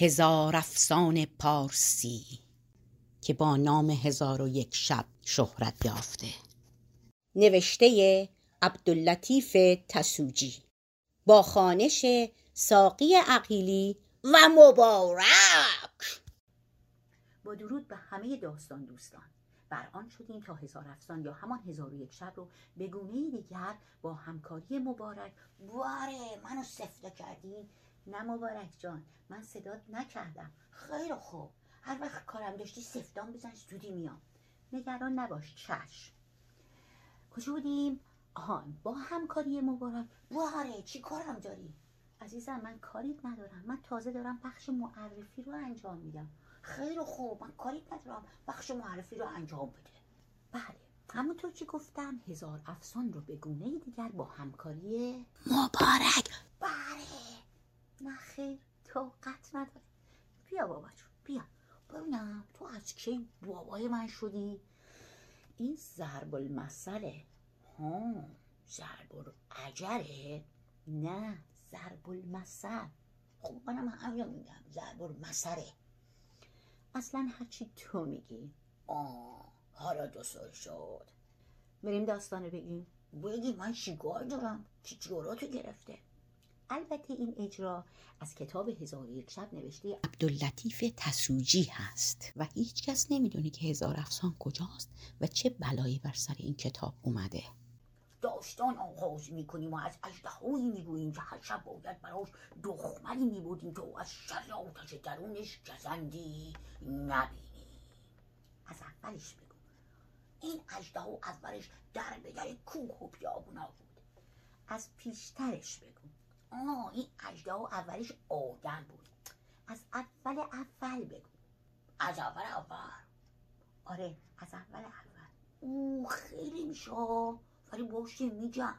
هزار افسان پارسی که با نام هزار و یک شب شهرت یافته. نوشته عبداللطیف تسوجی با خانش ساقی عقیلی و مبارک. با درود به همه داستان دوستان. بر آن شدیم تا هزار افسان یا همان هزار و یک شب رو به گونه دیگر با همکاری مبارک. باره منو سفته کردین نه مبارک جان من صدات نکردم. خیلی خوب. هر وقت کارم داشتی سفتان بزن زودی میام. نگران نباش چشم. کجا بودیم؟ آهان با همکاری مبارک. باره چی کارم داری؟ عزیزم من کاریت ندارم. من تازه دارم بخش معرفی رو انجام میدم. خیلی خوب من کاریت ندارم. بخش معرفی رو انجام بده. بله همونطور که گفتم هزار افسان رو به گونه دیگر با همکاری مبارک نه خیر طاقت نداره. بیا بابا جون بیا. ببینم تو از کی بابای من شدی؟ این ضرب المثله ها ضرب عجله نه ضرب المثل خب منم همین میگم ضرب المثله اصلا هرچی تو میگی. آه حالا دو سال شد. بریم داستانه بگیم. بگی من چیکار دارم؟ چی جوراتو گرفته؟ البته این اجرا از کتاب هزار یک شب نوشته عبداللطیف تسوجی هست و هیچ کس نمی‌دونه که هزار افسان کجاست و چه بلایی بر سر این کتاب اومده. داستان آغاز می‌کنیم و از اجدهایی می‌گوییم که هر شب باید براش دخمری میبودیم که از شر آتش درونش گزندی نبینی از اولش بگو. این اجده اولش در به در کوه و پیابونا بود. از پیشترش بگو. آه این اجده اولش آدم بود. از اول اول بگو. از اول اول. آره از اول اول. او خیلی میشه. ولی باشه میگم.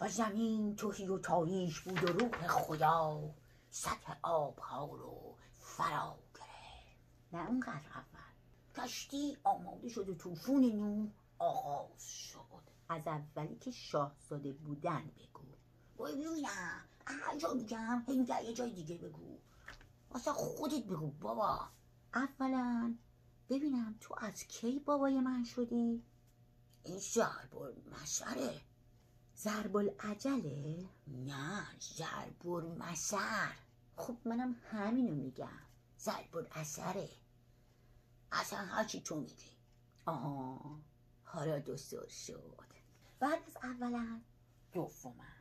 و زمین توهی و تاریش بود و روح خدا سطح آبها رو فرا گرفت. نه اونقدر اول. کشتی آماده شد و توفون نو آغاز شد. از اولی که شاهزاده بودن بگو. ببینم هر جا میگم این یه جای دیگه بگو واسه خودت بگو بابا اولا ببینم تو از کی بابای من شدی؟ این ضرب المثله ضرب العجله نه ضرب المثل خب منم همینو میگم. ضرب الاثره اصلا هرچی تو میگی. آها حالا دوست شد. بعد از اولا؟ دوما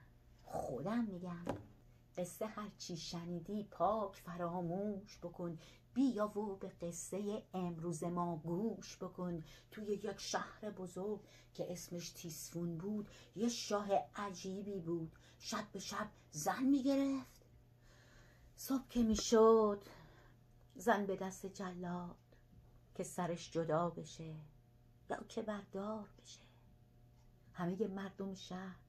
خودم میگم. قصه هرچی شنیدی پاک فراموش بکن. بیا و به قصه امروز ما گوش بکن. توی یک شهر بزرگ که اسمش تیسفون بود یه شاه عجیبی بود. شب به شب زن می‌گرفت. صبح که می‌شد زن به دست جلاد که سرش جدا بشه یا که بردار بشه. همه مردم شهر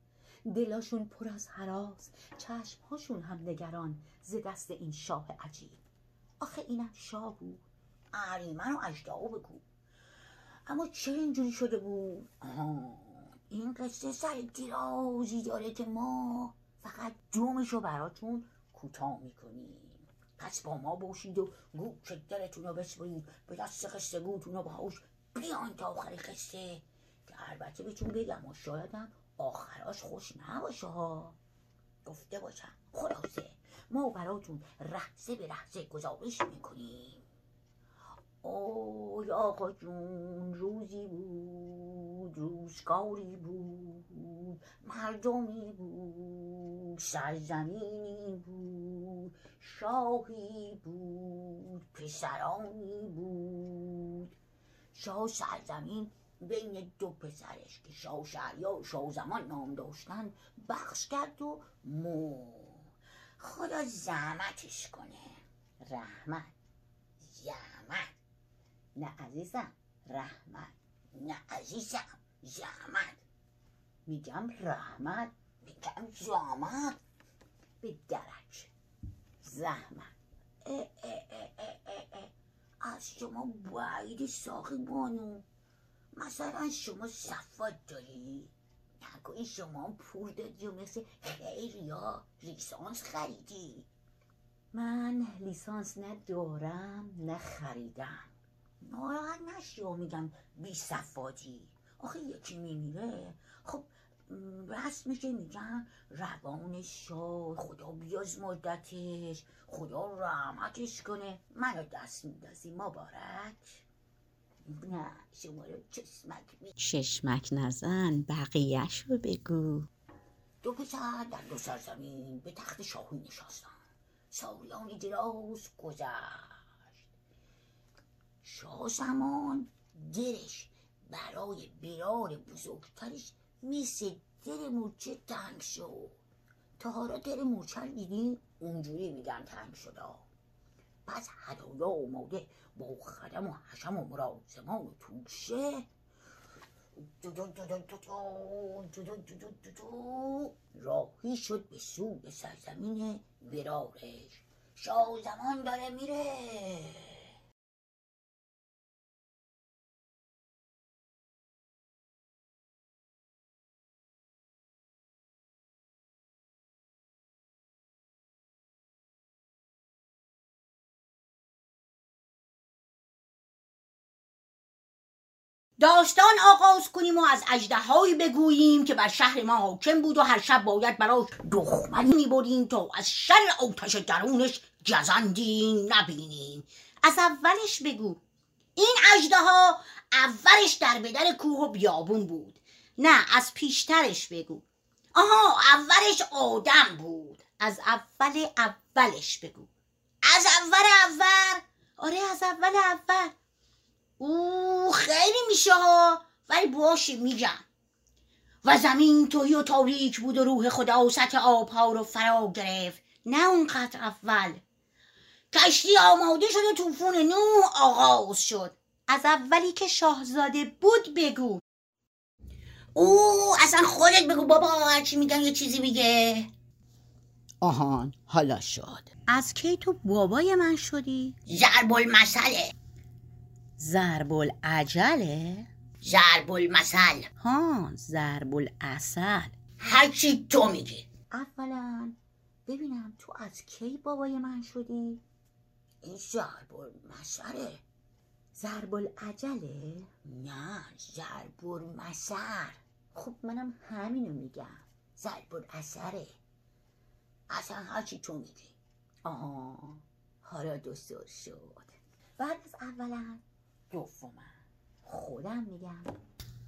دلاشون پر از حراس چشمهاشون هم نگران ز دست این شاه عجیب. آخه اینم شاه بود. اهریمن و اجدعا بگو اما چه اینجوری شده بود؟ آه. این قصه سر درازی داره که ما فقط دومشو براتون کوتاه می‌کنیم. پس با ما باشید و گوش دلتون رو بسپرید به دست قصه گوتون رو بیان تا آخر قصه. که البته بهتون بگم و شایدم آخراش خوش نباشه ها. گفته باشم. خلاصه ما براتون رحزه به رحزه گزارش می‌کنیم. اوی آقا جون روزی بود روزگاری بود مردمی بود سرزمینی بود شاهی بود پسرانی بود. شاه سرزمین بین دو پسرش که شاه شهریار و شاه زمان نام داشتن بخش کرد و مو خدا زحمتش کنه. رحمت. زحمت. نه عزیزم. رحمت. نه عزیزم. زحمت. میگم رحمت. میگم زحمت. به درک. زحمت. اه اه اه از شما باید ساقی بانو. مثلا شما صفات داری؟ نکنی شما پول دادی و مثل خیلی ها ریسانس خریدی. من لیسانس نه دارم نه خریدم. ناراحت نشی و میگم بی صفاتی آخه یکی میمیره. خب رسم میشه میگن روان شاد خدا بیاز مدتش خدا رحمتش کنه. منو دست میدازی مبارک. نه شما رو چشمک می چشمک نزن بقیهش رو بگو. دو پسر در دو سرزمین به تخت شاهی نشستن. سالیانی دراز گذشت شاه زمان دلش برای برار بزرگترش مثل دل مورچه تنگ شد. تا حالا دل مورچه رو دیدی؟ اونجوری میگن تنگ شده پس هدایا آماده با خدم و حشم و مرازمان و توشه راهی شد به سوی سرزمین ویرارش شاه زمان داره میره داستان آغاز کنیم و از اژدهایی بگوییم که بر شهر ما حاکم بود و هر شب باید براش دخمنی می‌بریم تا از شر آتش درونش گزندی نبینیم. از اولش بگو. این اژدها اولش در بدر کوه و بیابون بود. نه از پیشترش بگو. آها اولش آدم بود. از اول اولش بگو. از اول اول؟ آره از اول اول. او خیلی میشه ها. ولی باشه میگم. و زمین توهی و تاریک بود و روح خدا سطح آبها رو فرا گرفت. نه اونقدر اول. کشتی آماده شد و طوفون نوح آغاز شد. از اولی که شاهزاده بود بگو. او اصلا خودت بگو بابا هرچی میگن؟ یه چیزی میگه. آهان حالا شد. از کی تو بابای من شدی؟ ضرب المثله ضرب العجله ضرب المثل ها ضرب الاصل هرچی تو میگی. اولا ببینم تو از کی بابای من شدی؟ این ضرب المثله ضرب العجله نه ضرب المثل خب منم همینو میگم. ضرب الاثره اصلا هرچی تو میگی. آها حالا دوست شد. بعد از اولا دوما خودم میگم.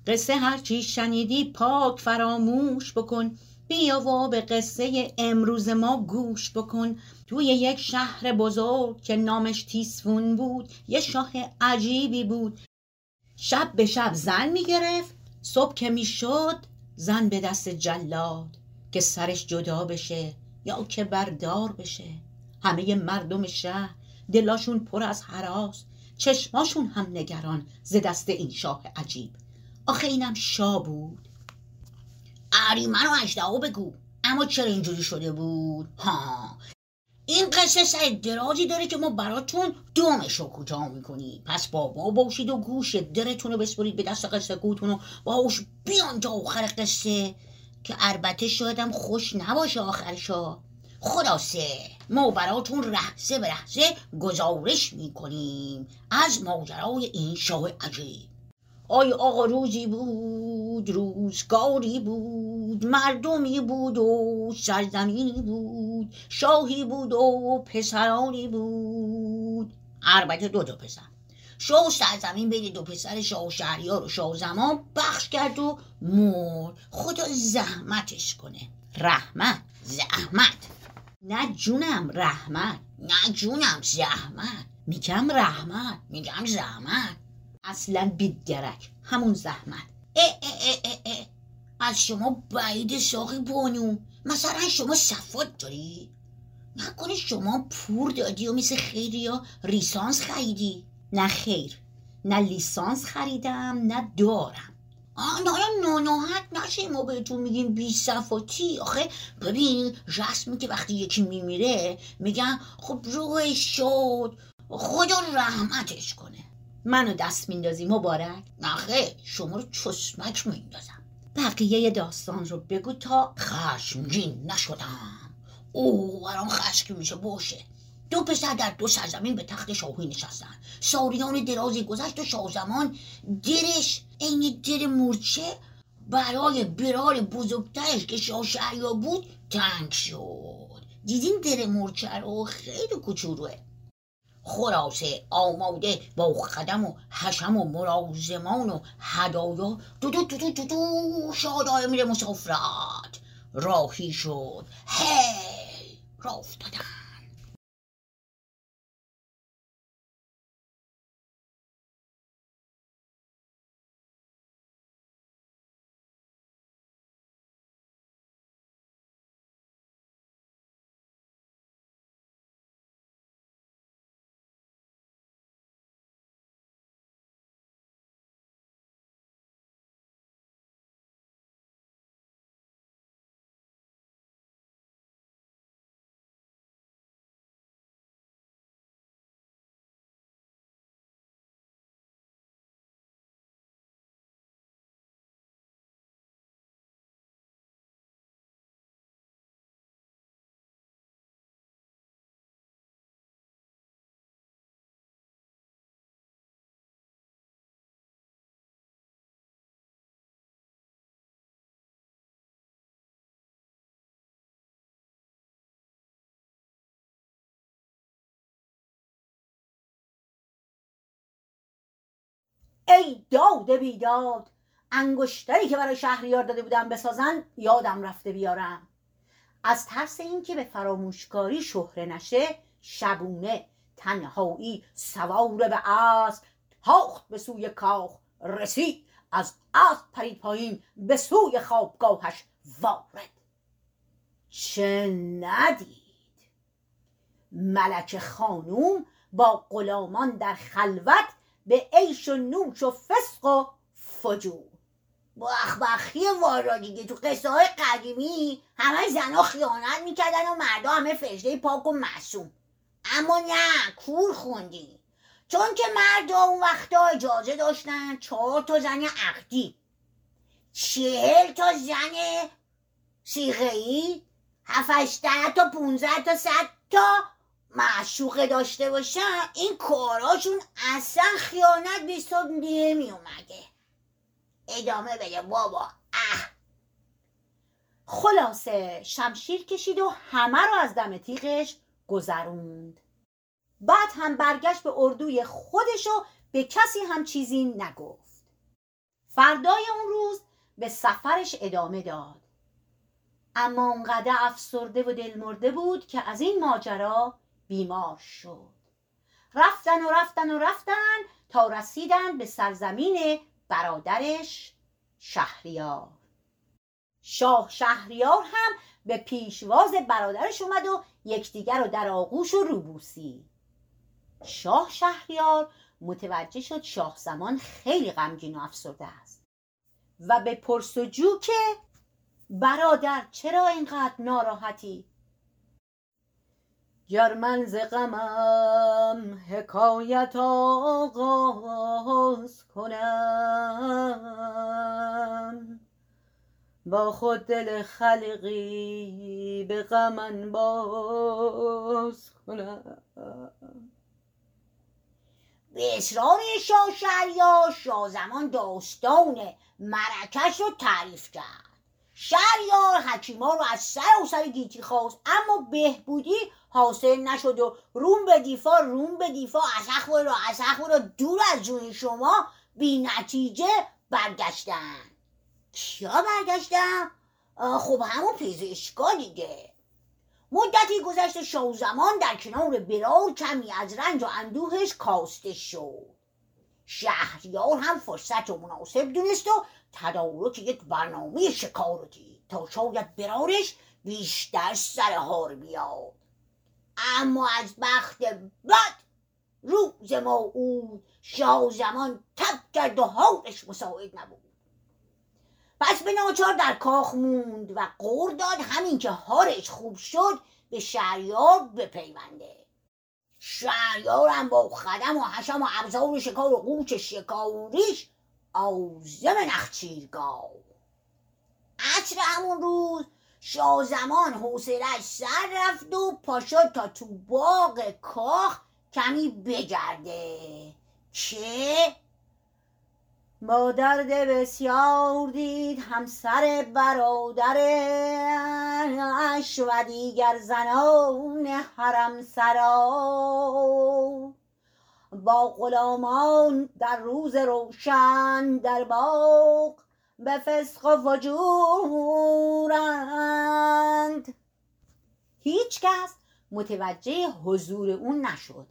قصه هرچی شنیدی پاک فراموش بکن. بیا و به قصه امروز ما گوش بکن. توی یک شهر بزرگ که نامش تیسفون بود یه شاه عجیبی بود. شب به شب زن می‌گرفت. صبح که می‌شد زن به دست جلاد که سرش جدا بشه یا که بردار بشه. همه مردم شهر دلاشون پر از حراس. چشماشون هم نگران ز دست این شاه عجیب. آخه اینم شاه بود. اهریمن و اژدها بگو. اما چرا اینجوری شده بود؟ ها. این قصه سر درازی داره که ما براتون دومش رو کوتاه می‌کنیم پس با ما باشید و گوش درتون رو بسپرید به دست قصه گوتون و باش بیان تا آخر قصه. که البته شایدم خوش نباشه آخرشا خلاصه ما براتون لحظه به لحظه گزارش می‌کنیم از ماجرای این شاه عجیب. آی آقا روزی بود روزگاری بود مردمی بود و سرزمینی بود شاهی بود و پسرانی بود. البته دو تا پسر. شاه سرزمین بین دو پسر شاه شهریار و شاه زمان بخش کرد و مرد. خدا زحمتش کنه. رحمت زحمت. نه جونم رحمت نه جونم زحمت میگم رحمت میگم زحمت اصلا بیدرک همون زحمت اه اه اه اه اه. از شما بعید ساقی بانو. مثلا شما صفات داری؟ نکنه شما پور دادی و مثل ریسانس خریدی؟ نه خیر نه لیسانس خریدم نه دارم. آنها ناناحت نشیم ما بهتون میگیم بی صفاتی. آخه ببین رسمی که وقتی یکی میمیره میگن خب روحش شد. خدا رحمتش کنه. منو دست میندازی مبارک؟ نخه شما رو چشمک میندازم. بقیه داستان رو بگو تا خشمگین نشدم. او برام خشکی میشه باشه. دو پسر در دو سرزمین به تخت شاهی نشستن. سالیان درازی گذشت و شاهزمان درش عین در مورچه برای برار بزرگترش که شاه شهریار بود تنگ شد. دیدین در مورچه رو؟ خیلی کوچولوه. خلاصه آماده با خدم و حشم و مرازمان و هدایا دو دو دو دو دو شادای میره مسافرت. راهی شد. هی! راه ای داد بیداد انگشتری که برای شهریار داده بودم بسازن یادم رفته بیارم. از ترس اینکه به فراموشکاری شهره نشه شبونه تنهایی سوار به اسب تاخت به سوی کاخ رسید از اسب پرید پایین به سوی خوابگاهش وارد. چه ندید؟ ملک خانوم با غلامان در خلوت به عیش و نوش و فسق و فجور. بخبخی وارا دیگه. تو قصه های قدیمی همه زنها خیانت می‌کردن و مردا همه فرشته پاک و معصوم. اما نه کور خوندی. چون که مردا اون وقتا اجازه داشتن چهار تا زن عقدی. چهل تا زن سیغه ای هفتشده تا پونزده تا صد تا معشوقه داشته باشن این کاراشون اصلا خیانت به حساب نمی اومده ادامه بده بابا. اه. خلاصه شمشیر کشید و همه رو از دم تیغش گذروند. بعد هم برگشت به اردوی خودش و به کسی هم چیزی نگفت. فردای اون روز به سفرش ادامه داد. اما اونقدر افسرده و دلمرده بود که از این ماجرا بیمار شد. رفتن و رفتن و رفتن تا رسیدن به سرزمین برادرش شهریار. شاه شهریار هم به پیشواز برادرش اومد و یکدیگر رو در آغوش و روبوسی شاه شهریار متوجه شد شاه زمان خیلی غمگین و افسرده است و به پرسجو که برادر چرا اینقدر ناراحتی؟ گر من ز غمم حکایت آغاز کنم. با خود دل خلقی به غم باز کنم. به اصرار شاه شهریار شاه زمان داستان مرکش رو تعریف کرد. شهریار حکیما رو از سر و سر گیتی خواست اما بهبودی حاصل نشد و روم به دیفا روم به دیفا اسخ رو اسخ رو دور از جون شما بی نتیجه برگشتن. کیا برگشتن؟ خب همون پزشکا دیگه. مدتی گذشت شاه زمان در کنار برار کمی از رنج و اندوهش کاسته شد. شهریار هم فرصت و مناسب دونست و تدارک یک برنامه شکارتی تا شاید برارش بیشتر سر هار بیاد. اما از بخت بد روز موعود شاه زمان تب کرد و حالش مساعد نبود. پس به ناچار در کاخ موند و قور داد همین که هارش خوب شد به شهریار بپیونده. شهریار هم با خدم و حشم و ابزار شکار و قوچ شکاریش آزم نخچیرگاه. عصر همون روز شاه زمان حوصلش سر رفت و پاشا تا تو باغ کاخ کمی بگرده. که با درد بسیار دید همسر برادرش و دیگر زنان حرم سرا. با غلامان در روز روشن در باغ به فسق و فجورند هیچ کس متوجه حضور اون نشد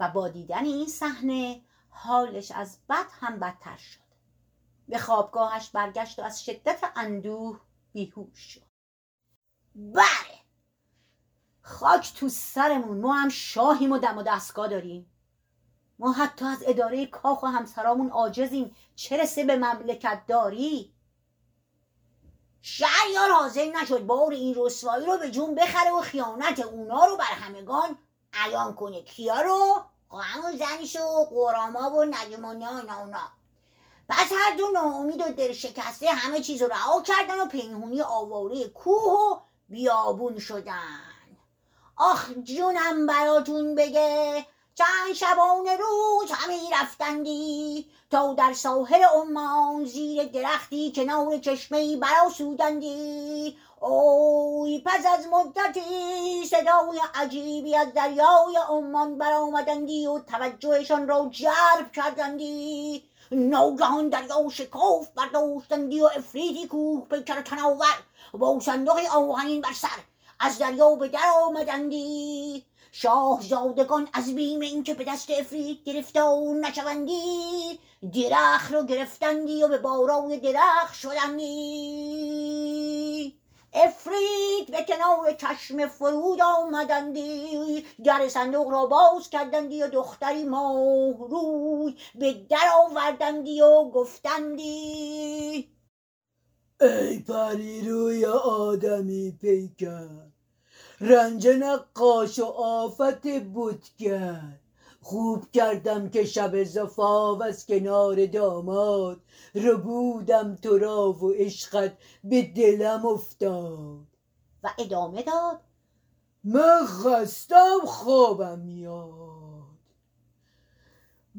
و با دیدن این صحنه حالش از بد هم بدتر شد. به خوابگاهش برگشت و از شدت اندوه بیهوش شد. بله خاک تو سرمون ما هم شاهیم و دم و دستگاه داریم. ما حتی از اداره کاخ و همسرامون عاجزیم. چه رسه به مملکت داری؟ شهریار حاضر نشد بار این رسوایی رو به جون بخره و خیانت اونا رو بر همگان عیان کنه. کیا رو؟ همون زنش و قراما و نجمانی اینا اونا. پس هر دو ناامید و دل شکسته همه چیز رو رها کردن و پنهونی آواره کوه و بیابون شدن. آخ جونم براتون بگه. چند شبانه روز همه رفتندی تا در ساحل عمان زیر درختی کنار چشمه براسودندی اوی پس از مدتی صدای عجیبی از دریای عمان برآمدندی و توجهشان را جلب کردندی. ناگهان دریا شکاف برداشتندی و افریتی کوه پیکر تناور با صندوق آهنین بر سر از دریا به در آمدندی. شاهزادگان از بیم اینکه به دست افرید گرفتار نشوندی درخت رو گرفتندی و به بارای درخت شدندی. افرید به کنار چشم فرود آمدندی در صندوق را باز کردندی و دختری ماه روی به در آوردندی و گفتندی. ای پری روی آدمی پیکر رنج نقاش و آفت بودگر خوب کردم که شب زفاف از کنار داماد. ربودم تو را و عشقت به دلم افتاد. و ادامه داد. من خستم خوابم میاد.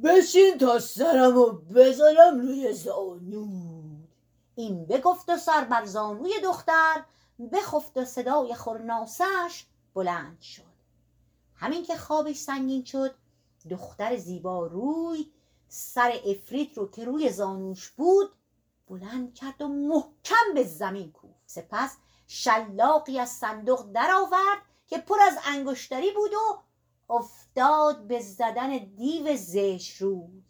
بشین تا سرم و بذارم روی زانود این بگفت و سر بر زانوی دختر بخفت و صدای خورناسش بلند شد. همین که خوابش سنگین شد دختر زیبا روی سر افریت رو که روی زانوش بود بلند کرد و محکم به زمین کوفت. سپس شلاقی از صندوق درآورد که پر از انگشتری بود و افتاد به زدن دیو زش روی.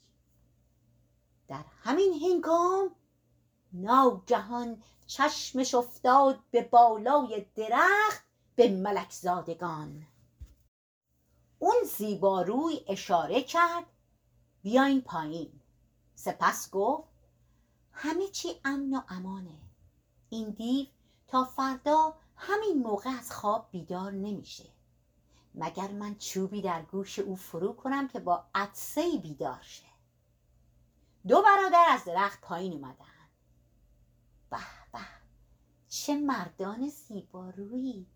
در همین هنگام ناگهان چشمش افتاد به بالای درخت به ملک زادگان. اون زیباروی اشاره کرد بیاین پایین. سپس گفت همه چی امن و امانه. این دیو تا فردا همین موقع از خواب بیدار نمیشه. مگر من چوبی در گوش او فرو کنم که با عدسه بیدار شه؟ دو برادر از درخت پایین اومدن. به به. چه مردان زیبارویی.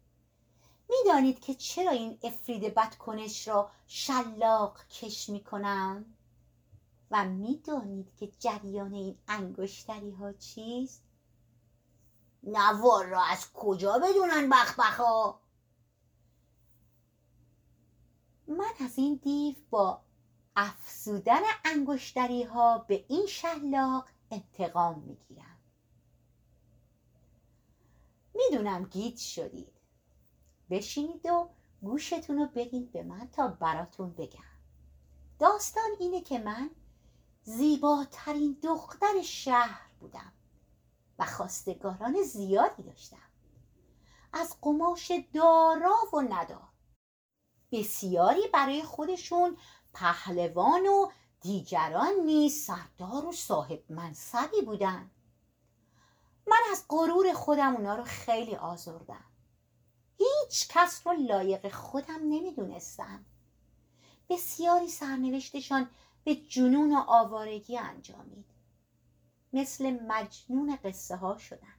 می‌دانید که چرا این افرید بدکنش را شلاق کش می‌کنم؟ و می‌دانید که جریان این انگشتری ها چیست؟ نوار را از کجا بدونن بخبخا؟ من از این دیو با افزودن انگشتری ها به این شلاق انتقام می‌گیرم. می‌دونم گیج شدید. بشینید و گوشتون رو بدین به من تا براتون بگم. داستان اینه که من زیباترین دختر شهر بودم و خواستگاران زیادی داشتم. از قماش دارا و ندار. بسیاری برای خودشون پهلوان و دیگران نیز سردار و صاحب منصبی بودن. من از غرور خودم اونا رو خیلی آزردم. هیچ کس رو لایق خودم نمی‌دونستم. بسیاری سرنوشتشان به جنون و آوارگی انجامید. مثل مجنون قصه ها شدن.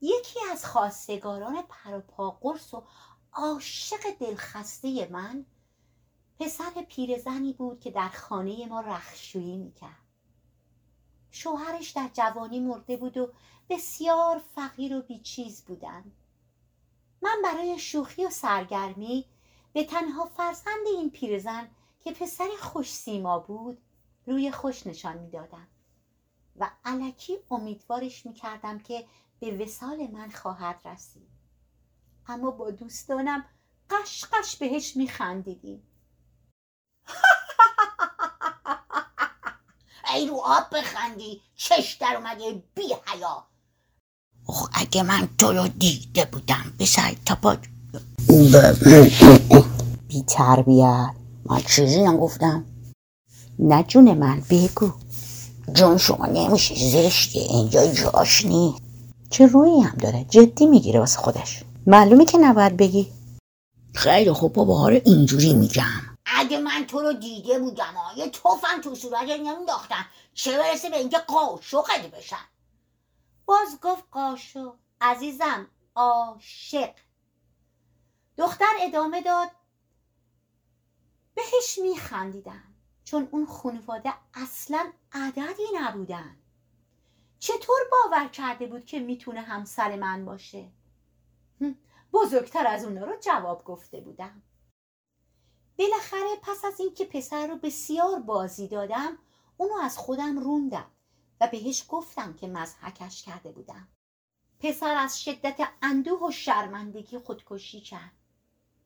یکی از خواستگاران پروپا قرص و عاشق دلخسته من پسر پیرزنی بود که در خانه ما رخشویی می‌کرد. شوهرش در جوانی مرده بود و بسیار فقیر و بیچیز بودند من برای شوخی و سرگرمی به تنها فرزند این پیرزن که پسر خوش سیما بود روی خوش نشان می‌دادم و علکی امیدوارش می‌کردم که به وسال من خواهد رسید. اما با دوستانم قشقش بهش میخندیدیم. ای رو آب بخندی چش در اومده بی حیا اخ اگه من تو رو دیده بودم به سر تا بی تربیت من چیزی نگفتم. نه جون من بگو. جون شما نمیشه زشته اینجا جاش نیست. چه رویی هم داره؟ جدی می‌گیره واسه خودش. معلومه که نباید بگی. خیلی خوب بابا حالا اینجوری میگم. تو رو دیده بودم ها. یه توفم تو صورت نمیداختم چه برسه به اینکه قاشقت بشن باز گفت قاشق. عزیزم عاشق. دختر ادامه داد بهش میخندیدم. چون اون خانواده اصلا عددی نبودن. چطور باور کرده بود که می‌تونه همسر من باشه؟ بزرگتر از اونا رو جواب گفته بودم. بالاخره پس از اینکه پسر رو بسیار بازی دادم اونو از خودم روندم و بهش گفتم که مزحکش کرده بودم. پسر از شدت اندوه و شرمندگی خودکشی کرد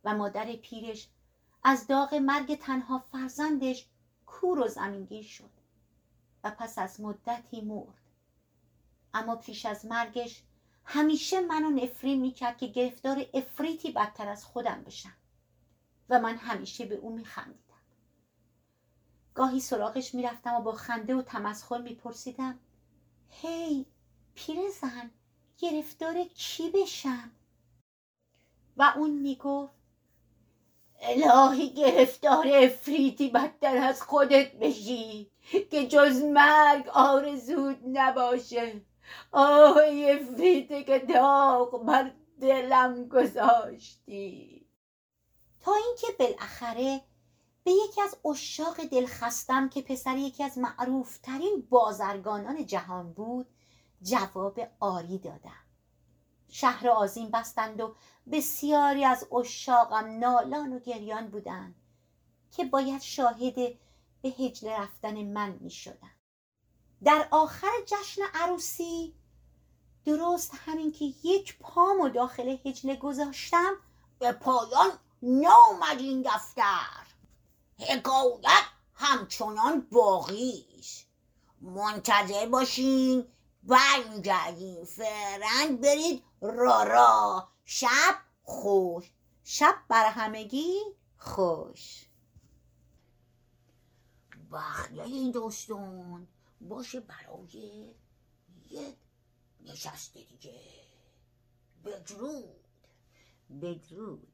و مادر پیرش از داغ مرگ تنها فرزندش کور و زمینگیر شد و پس از مدتی مرد. اما پیش از مرگش همیشه منو نفرین می‌کرد که گرفتار افریتی بدتر از خودم بشم. و من همیشه به او میخندیدم. گاهی سراغش می‌رفتم و با خنده و تمسخر میپرسیدم هی پیرزن گرفتار کی بشم؟ و اون می‌گفت الهی گرفتار افریتی بدتر از خودت بشی که جز مرگ آرزود نباشه. آه افریتی که داغ بر دلم گذاشتی. تا اینکه بالاخره به یکی از اشاق دلخستم که پسر یکی از معروفترین بازرگانان جهان بود جواب آری دادم شهر آزین بستند و بسیاری از اشاقم نالان و گریان بودند که باید شاهد به هجله رفتن من می شدن. در آخر جشن عروسی درست همین که یک پام و داخل هجله گذاشتم به پایان نامد این دفتر. حکایت همچنان باقی است. منتظر باشین برمیگردیم فرند برید را را. شب خوش. شب بر همگی خوش. بخیه این دوستان. باشه برای یک نشسته دیگه. بدرود. بدرود.